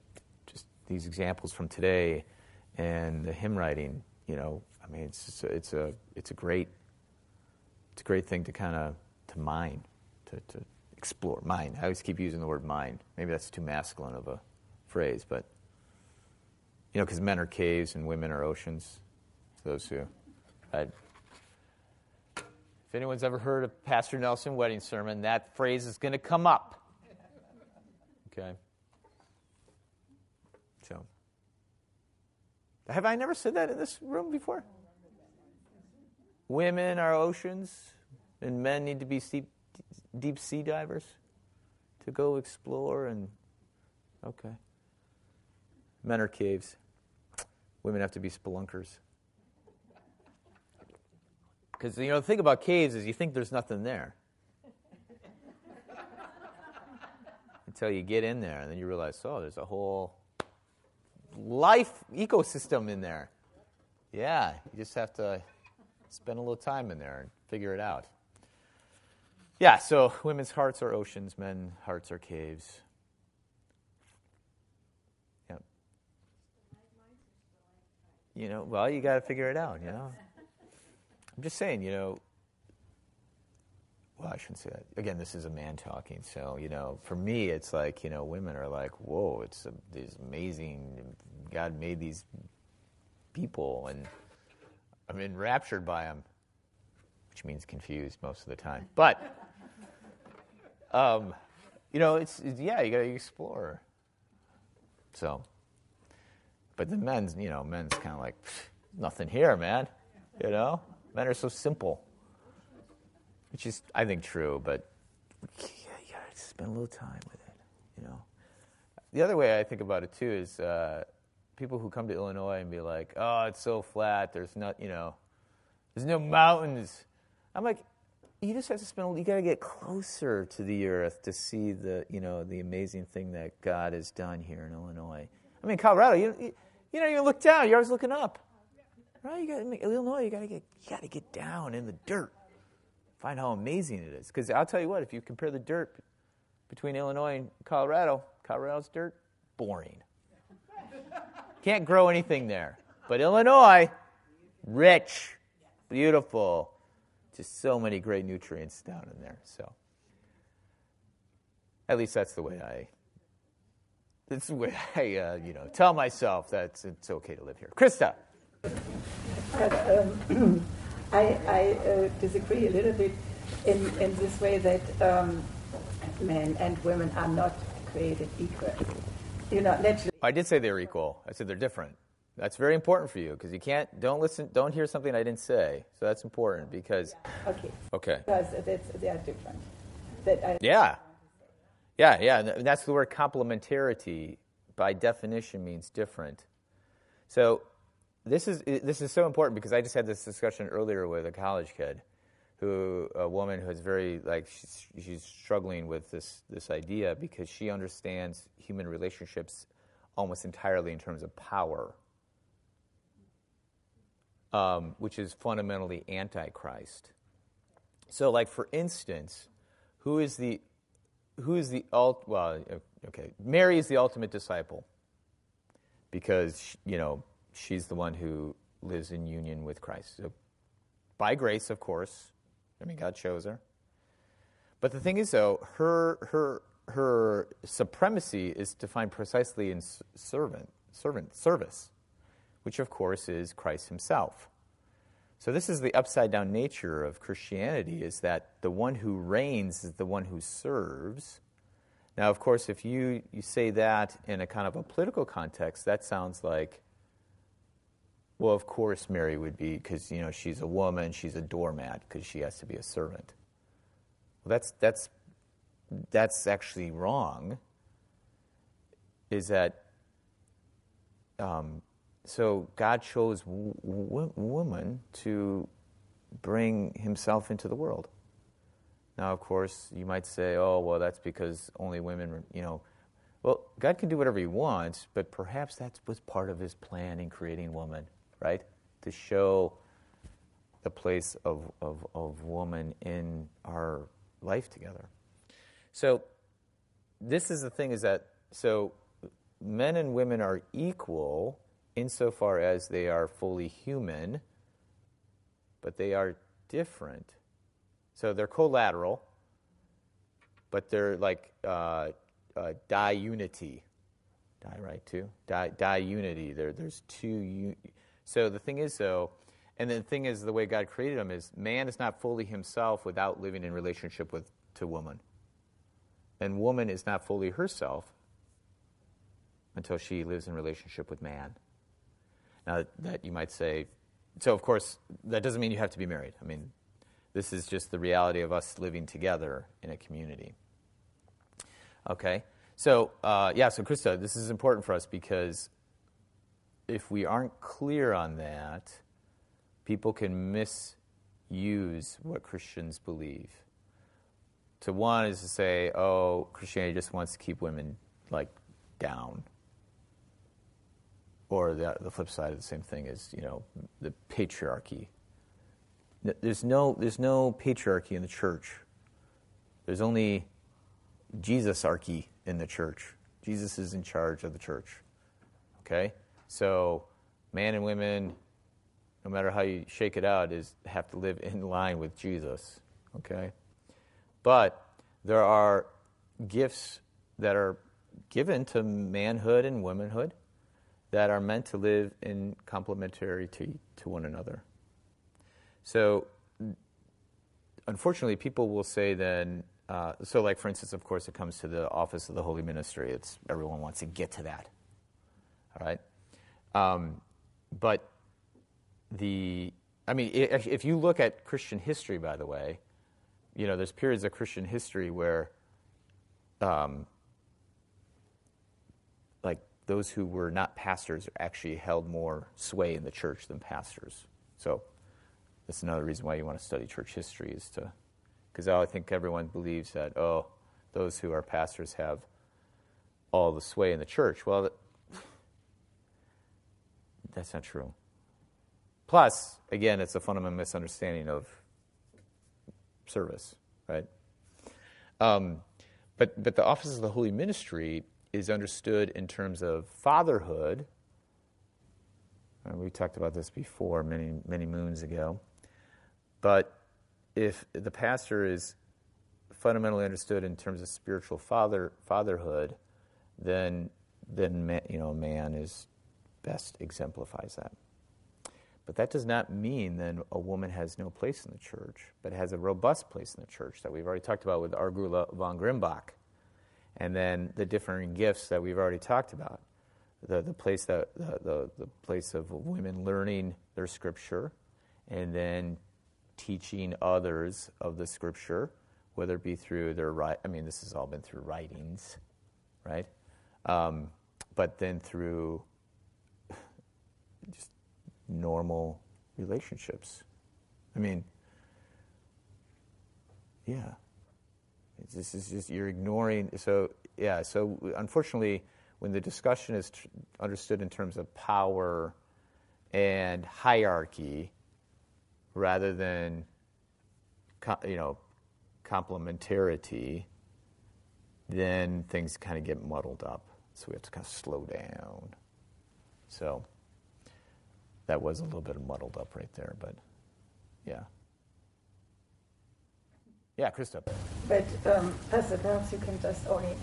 just these examples from today and the hymn writing, you know, I mean, it's a, it's a it's a great it's a great thing to kind of to mine, to, to explore. Mine. I always keep using the word mine. Maybe that's too masculine of a phrase, but you know, because men are caves and women are oceans. Those who, I'd, if anyone's ever heard of Pastor Nelson wedding sermon, that phrase is going to come up. Okay. So, have I never said that in this room before? Women are oceans, and men need to be deep, deep sea divers to go explore and. Okay. Men are caves. Women have to be spelunkers. Because, you know, the thing about caves is you think there's nothing there. Until you get in there, and then you realize, oh, there's a whole life ecosystem in there. Yeah, you just have to spend a little time in there and figure it out. Yeah, so women's hearts are oceans, men's hearts are caves. Yep. You know, well, you got to figure it out, you know. I'm just saying, you know, well, I shouldn't say that. Again, this is a man talking. So, you know, for me, it's like, you know, women are like, whoa, it's a, these amazing, God made these people, and I'm enraptured by them, which means confused most of the time. But, um, you know, it's, it's yeah, you got to explore. So, but the men's, you know, men's kind of like, nothing here, man. You know, men are so simple which is, I think, true, but you gotta spend a little time with it, you know. The other way I think about it too is uh, people who come to Illinois and be like, "Oh, it's so flat. There's not, you know, there's no mountains." I'm like, you just have to spend. You got to get closer to the earth to see the, you know, the amazing thing that God has done here in Illinois. I mean, Colorado, you, you, you don't even look down. You're always looking up, right? You got Illinois. You got to get, you got to get down in the dirt find how amazing it is. Because I'll tell you what, if you compare the dirt between Illinois and Colorado, Colorado's dirt, boring. Can't grow anything there. But Illinois, rich, beautiful, just so many great nutrients down in there. So, at least that's the way I. That's the way I, uh, you know, tell myself that it's okay to live here. Krista. Um, I, I uh, disagree a little bit in, in this way that um, men and women are not created equal. You know, naturally. I did say they're equal. I said they're different. That's very important for you because you can't don't listen don't hear something I didn't say. So that's important because okay okay because that's, they are different. That I, yeah, yeah, yeah. And that's the word complementarity. By definition, means different. So this is this is so important because I just had this discussion earlier with a college kid, who a woman who's very like she's, she's struggling with this this idea because she understands human relationships almost entirely in terms of power, um, which is fundamentally antichrist. So, like for instance, who is the who is the ult? Well, okay, Mary is the ultimate disciple because you know she's the one who lives in union with Christ. So, by grace, of course. I mean, God chose her. But the thing is, though, her her her supremacy is defined precisely in servant servant service, which of course is Christ Himself. So this is the upside down nature of Christianity: is that the one who reigns is the one who serves. Now, of course, if you, you say that in a kind of a political context, that sounds like well, of course, Mary would be because you know she's a woman, she's a doormat because she has to be a servant. Well, that's that's that's actually wrong. Is that um, so God chose w- w- woman to bring himself into the world. Now, of course, you might say, oh, well, that's because only women, you know. Well, God can do whatever he wants, but perhaps that was part of his plan in creating woman, right? To show the place of, of, of woman in our life together. So, this is the thing is that, so men and women are equal insofar as they are fully human, but they are different. So they're collateral, but they're like uh, uh, diunity. Die, right, too? Die, diunity. There, there's two. U- so the thing is, though, and the thing is, the way God created them is man is not fully himself without living in relationship with to woman. And woman is not fully herself until she lives in relationship with man. Now, that you might say, so of course, that doesn't mean you have to be married. I mean, this is just the reality of us living together in a community. Okay? So, uh, yeah, so Krista, this is important for us because if we aren't clear on that, people can misuse what Christians believe. To one is to say, oh, Christianity just wants to keep women like down. Or the, the flip side of the same thing is, you know, the patriarchy. There's no, there's no patriarchy in the church. There's only Jesus-archy in the church. Jesus is in charge of the church. Okay? So, man and women, no matter how you shake it out, is have to live in line with Jesus. Okay? But there are gifts that are given to manhood and womanhood that are meant to live in complementary to, to one another. So, unfortunately, people will say then, uh, so like for instance, of course, it comes to the office of the holy ministry. It's everyone wants to get to that, all right. Um, but the, I mean, if, if you look at Christian history, by the way, you know, there's periods of Christian history where, um, like those who were not pastors actually held more sway in the church than pastors. So that's another reason why you want to study church history is to, because I think everyone believes that, oh, those who are pastors have all the sway in the church. Well, that's not true. Plus, again, it's a fundamental misunderstanding of service, right? Um, but, but the office of the holy ministry is understood in terms of fatherhood. Uh, we talked about this before, many, many moons ago. But if the pastor is fundamentally understood in terms of spiritual father fatherhood, then then you know man is best exemplifies that. But that does not mean then a woman has no place in the church, but has a robust place in the church that we've already talked about with Argula von Grumbach. And then the differing gifts that we've already talked about. The, the place that the, the, the place of women learning their scripture and then teaching others of the scripture, whether it be through their right I mean this has all been through writings, right? Um, but then through just normal relationships. I mean, yeah. This is just, you're ignoring. So, yeah, so unfortunately, when the discussion is tr- understood in terms of power and hierarchy rather than, co- you know, complementarity, then things kind of get muddled up. So we have to kind of slow down. So that was a little bit muddled up right there, but yeah. Yeah, Krista. But um, Pastor, perhaps you can just only,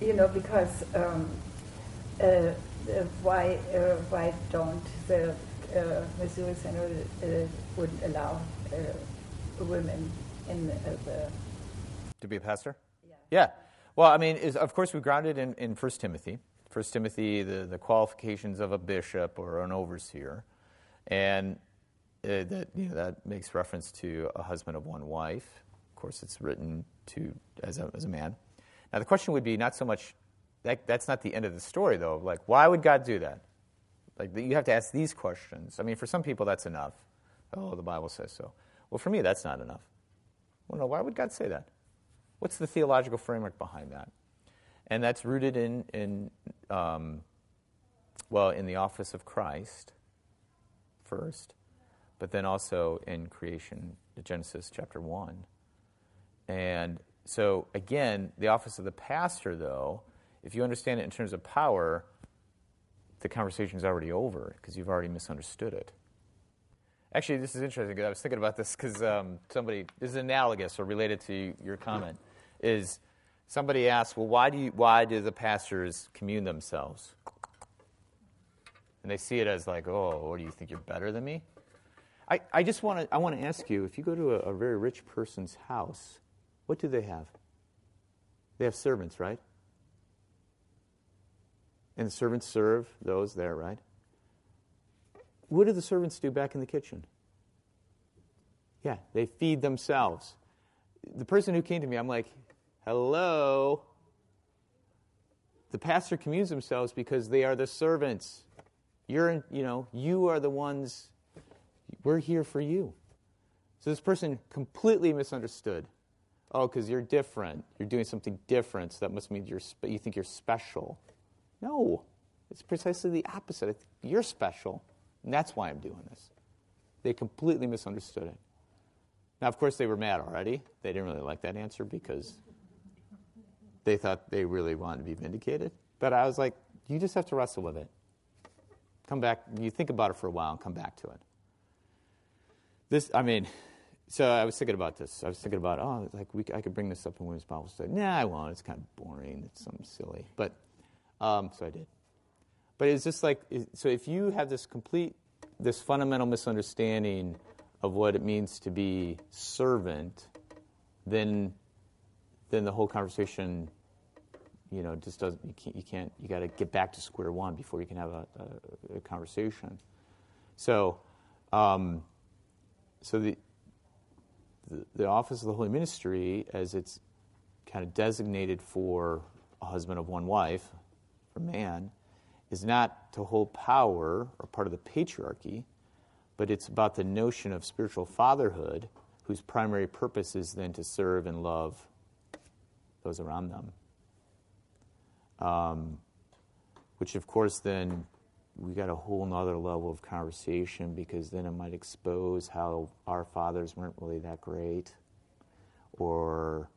you know, because um, uh, uh, why uh, why don't the uh, Missouri Synod uh, wouldn't allow uh, women in the To be a pastor? Yeah. Yeah. Well, I mean, is, of course, we grounded in, in 1 Timothy. 1 Timothy, the, the qualifications of a bishop or an overseer. And uh, that, you know, that makes reference to a husband of one wife. Of course, it's written to as a, as a man. Now, the question would be not so much that, that's not the end of the story, though. Like, why would God do that? Like you have to ask these questions. I mean, for some people, that's enough. Oh, the Bible says so. Well, for me, that's not enough. Well, no, why would God say that? What's the theological framework behind that? And that's rooted in, in um, well, in the office of Christ first, but then also in creation, Genesis chapter 1. And so, again, the office of the pastor, though, if you understand it in terms of power, the conversation is already over because you've already misunderstood it. Actually, this is interesting because I was thinking about this because um, somebody, this is analogous or related to your comment, is somebody asked, well, why do, you, why do the pastors commune themselves? And they see it as like, oh, what do you think, you're better than me? I, I just want to I want to ask you, if you go to a, a very rich person's house, what do they have? They have servants, right? And the servants serve those there, right? What do the servants do back in the kitchen? Yeah, they feed themselves. The person who came to me, I'm like, hello. The pastor communes themselves because they are the servants. You're, in, you know, you are the ones, we're here for you. So this person completely misunderstood. Oh, because you're different. You're doing something different, so that must mean you're spe- you think you're special. No, it's precisely the opposite. You're special, and that's why I'm doing this. They completely misunderstood it. Now, of course, they were mad already. They didn't really like that answer because they thought they really wanted to be vindicated. But I was like, you just have to wrestle with it. Come back, you think about it for a while and come back to it. This, I mean, so I was thinking about this. I was thinking about, oh, like we, I could bring this up in women's Bible study. Nah, I won't. It's kind of boring. It's something silly. But um, so I did. But it's just like, so if you have this complete, this fundamental misunderstanding of what it means to be servant, then, then the whole conversation, you know, just doesn't, you can't, you, can't, you got to get back to square one before you can have a, a, a conversation. So, um, so the, the, the office of the Holy Ministry, as it's kind of designated for a husband of one wife, for man is not to hold power or part of the patriarchy, but it's about the notion of spiritual fatherhood, whose primary purpose is then to serve and love those around them. Um, which, of course, then we got a whole nother level of conversation because then it might expose how our fathers weren't really that great, or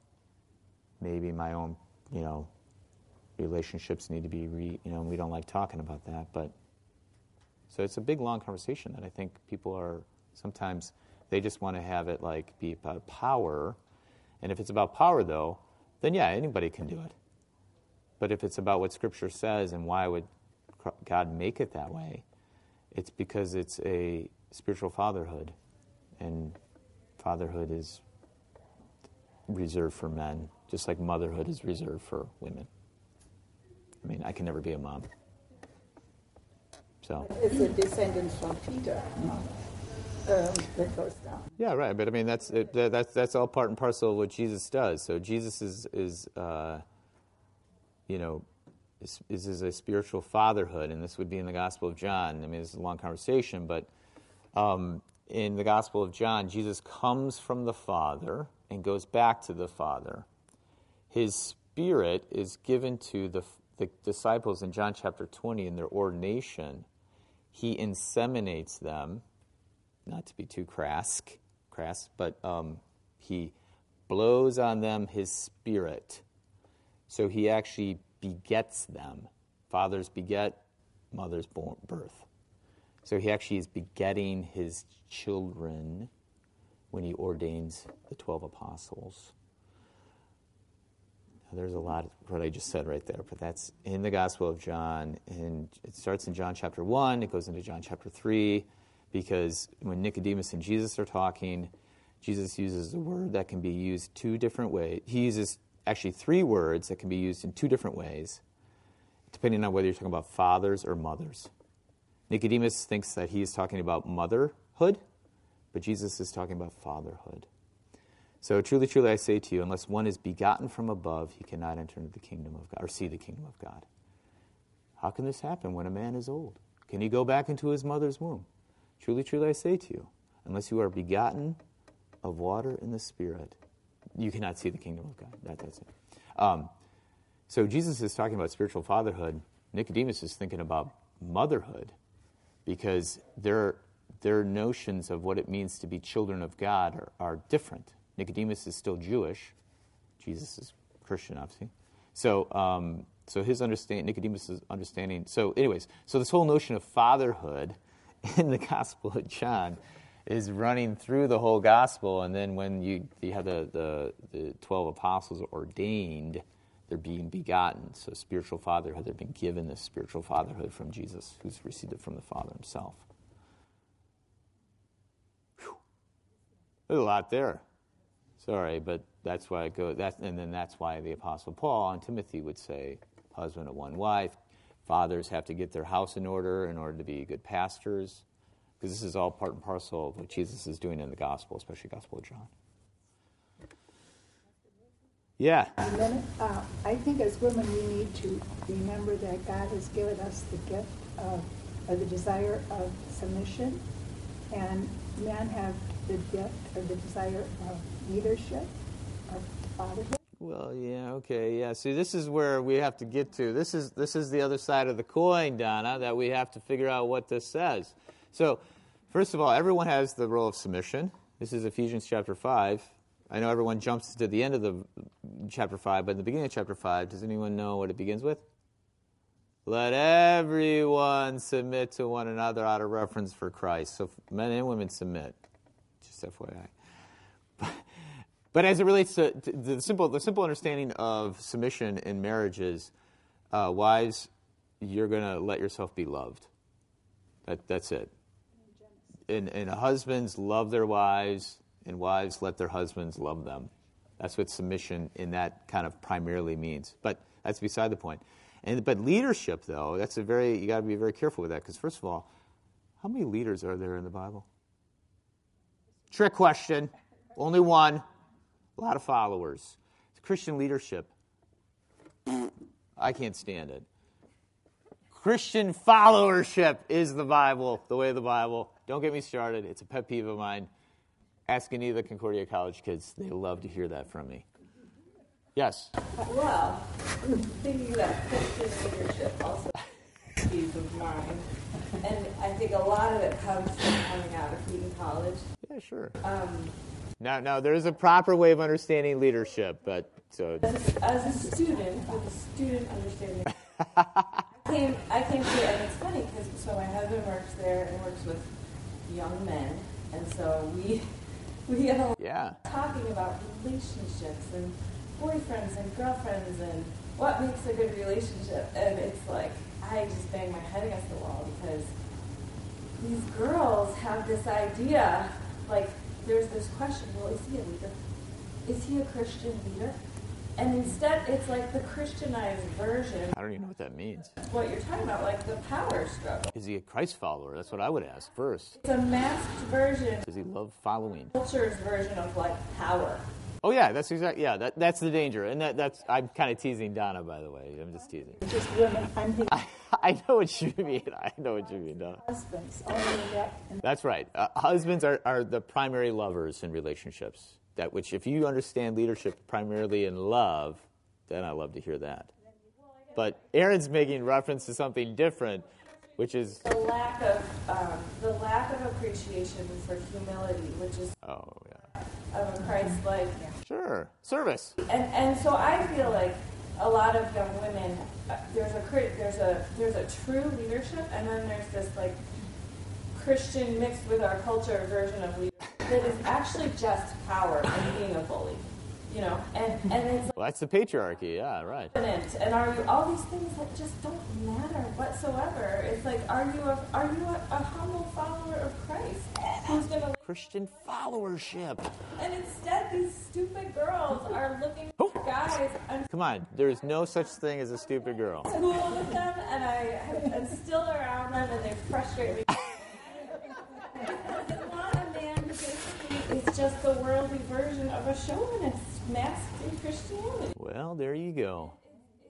maybe my own, you know, relationships need to be re, you know, and we don't like talking about that, but so it's a big long conversation that I think people are sometimes they just want to have it like be about power. And if it's about power though, then yeah, anybody can do it. But if it's about what scripture says and why would God make it that way, it's because it's a spiritual fatherhood and fatherhood is reserved for men, just like motherhood is reserved for women. I mean, I can never be a mom. So. It's a descendant from Peter. Um, that goes down. Yeah, right. But I mean, that's it, that's that's all part and parcel of what Jesus does. So Jesus is is uh, you know is, is, a spiritual fatherhood, and this would be in the Gospel of John. I mean, this is a long conversation, but um, in the Gospel of John, Jesus comes from the Father and goes back to the Father. His Spirit is given to the the disciples in John chapter 20 in their ordination, he inseminates them, not to be too crass, crass but um, he blows on them his spirit. So he actually begets them. Fathers beget, mothers born, birth. So he actually is begetting his children when he ordains the 12 apostles. There's a lot of what I just said right there, but that's in the Gospel of John. And it starts in John chapter 1, it goes into John chapter 3, because when Nicodemus and Jesus are talking, Jesus uses a word that can be used two different ways. He uses actually three words that can be used in two different ways, depending on whether you're talking about fathers or mothers. Nicodemus thinks that he is talking about motherhood, but Jesus is talking about fatherhood. So truly, truly, I say to you, unless one is begotten from above, he cannot enter into the kingdom of God or see the kingdom of God. How can this happen when a man is old? can he go back into his mother's womb? Truly, truly, I say to you, unless you are begotten of water and the Spirit, you cannot see the kingdom of God. That, that's it. Um, so Jesus is talking about spiritual fatherhood. Nicodemus is thinking about motherhood because their, their notions of what it means to be children of God are, are different. Nicodemus is still Jewish. Jesus is Christian, obviously. So, um, so his understanding, Nicodemus' understanding. So, anyways, so this whole notion of fatherhood in the Gospel of John is running through the whole Gospel, and then when you, you have the, the, the 12 apostles ordained, they're being begotten. So, spiritual fatherhood, they're being given this spiritual fatherhood from Jesus, who's received it from the Father himself. There's a lot there. Sorry, but that's why I go. That, and then that's why the Apostle Paul and Timothy would say, husband of one wife. Fathers have to get their house in order in order to be good pastors, because this is all part and parcel of what Jesus is doing in the gospel, especially Gospel of John. Yeah. And then uh, I think as women we need to remember that God has given us the gift of, or the desire of submission, and men have the gift or the desire of leadership, of fatherhood. Well, yeah, okay, yeah. See, this is where we have to get to. This is this is the other side of the coin, Donna, that we have to figure out what this says. So, first of all, everyone has the role of submission. This is Ephesians chapter five. I know everyone jumps to the end of the chapter five, but in the beginning of chapter five, does anyone know what it begins with? Let everyone submit to one another out of reverence for Christ. So men and women submit. Just FYI. But as it relates to, to the simple, the simple understanding of submission in marriages, uh, wives, you're going to let yourself be loved. That, that's it. And, and husbands love their wives, and wives let their husbands love them. That's what submission in that kind of primarily means. But that's beside the point. And, but leadership, though, that's a very, you got to be very careful with that because, first of all, how many leaders are there in the Bible? Trick question. Only one a lot of followers. Christian leadership. I can't stand it. Christian followership is the Bible, the way of the Bible. Don't get me started. It's a pet peeve of mine. Ask any of the Concordia College kids. They love to hear that from me. Yes? Well, thinking about Christian leadership also peeve of mine. And I think a lot of it comes from coming out of Wheaton College. Yeah, sure. Um, now, now there is a proper way of understanding leadership, but so. As, as a student, with a student understanding, I came, I came to, and it's funny because so my husband works there and works with young men, and so we we get a yeah. talking about relationships and boyfriends and girlfriends and what makes a good relationship, and it's like I just bang my head against the wall because these girls have this idea like there's this question, well, is he a leader? Is he a Christian leader? And instead, it's like the Christianized version. I don't even know what that means. What you're talking about, like the power struggle. Is he a Christ follower? That's what I would ask first. It's a masked version. Does he love following? Culture's version of like power. Oh yeah, that's exactly yeah. That, that's the danger, and that, that's I'm kind of teasing Donna, by the way. I'm just teasing. Just women. I'm thinking I, I know what you mean. I know what you mean, Donna. husbands. Only That's right. Uh, husbands are, are the primary lovers in relationships. That which, if you understand leadership primarily in love, then I love to hear that. But Aaron's making reference to something different, which is The lack of um, the lack of appreciation for humility, which is oh yeah, of a Christ-like sure service. and and so I feel like a lot of young women uh, there's a there's a there's a true leadership and then there's this like Christian mixed with our culture version of leadership that is actually just power and being a bully, you know, and and it's Well, that's the patriarchy. Yeah, right. and are you all these things that just don't matter whatsoever. It's like are you a are you a, a humble follower of Christ who's gonna Christian followership. and instead these stupid girls are looking Oh. for guys and Come on, there is no such thing as a stupid girl. school with them, and I am still around them, and they frustrate me. Just the worldly version of a chauvinist masked in Christianity. Well, there you go.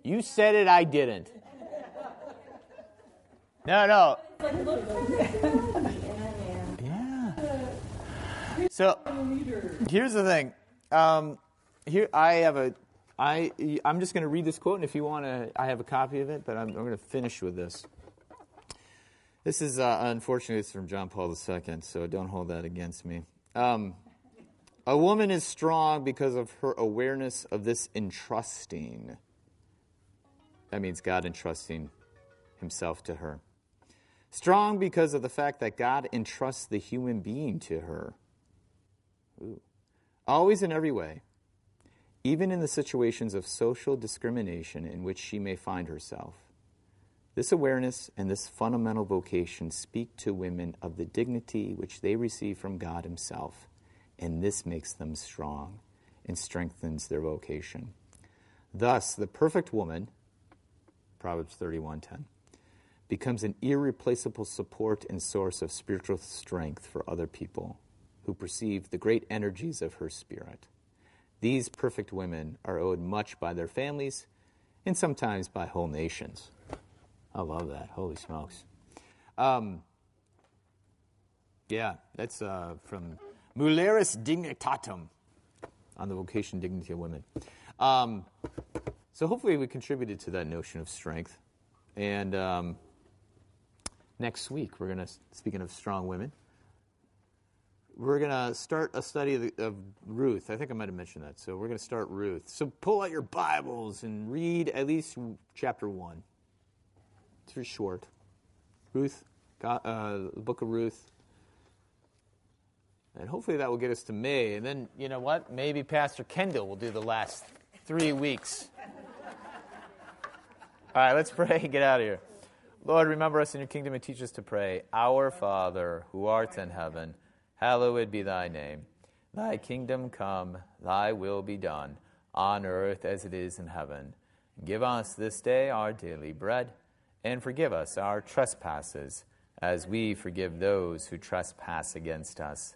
You said it, I didn't. No, no. Yeah. So here's the thing. Um, here I have a. I I'm just going to read this quote, and if you want to, I have a copy of it. But I'm, I'm going to finish with this. This is uh, unfortunately it's from John Paul II, so don't hold that against me. Um, a woman is strong because of her awareness of this entrusting. That means God entrusting Himself to her. Strong because of the fact that God entrusts the human being to her. Ooh. Always in every way, even in the situations of social discrimination in which she may find herself. This awareness and this fundamental vocation speak to women of the dignity which they receive from God Himself, and this makes them strong and strengthens their vocation. Thus, the perfect woman, Proverbs 31:10, becomes an irreplaceable support and source of spiritual strength for other people who perceive the great energies of her spirit. These perfect women are owed much by their families and sometimes by whole nations. I love that. Holy smokes. Um, yeah, that's uh, from Mulieris Dignitatem on the vocation dignity of women. Um, so hopefully we contributed to that notion of strength. And um, next week we're going to, speaking of strong women, we're going to start a study of, of, Ruth. I think I might have mentioned that. So we're going to start Ruth. So pull out your Bibles and read at least chapter one. It's very short. Ruth, God, uh, the book of Ruth. And hopefully that will get us to May. And then, you know what? Maybe Pastor Kendall will do the last three weeks. All right, let's pray and get out of here. Lord, remember us in your kingdom and teach us to pray. Our Father, who art in heaven, hallowed be thy name. Thy kingdom come, thy will be done, on earth as it is in heaven. Give us this day our daily bread, and forgive us our trespasses, as we forgive those who trespass against us.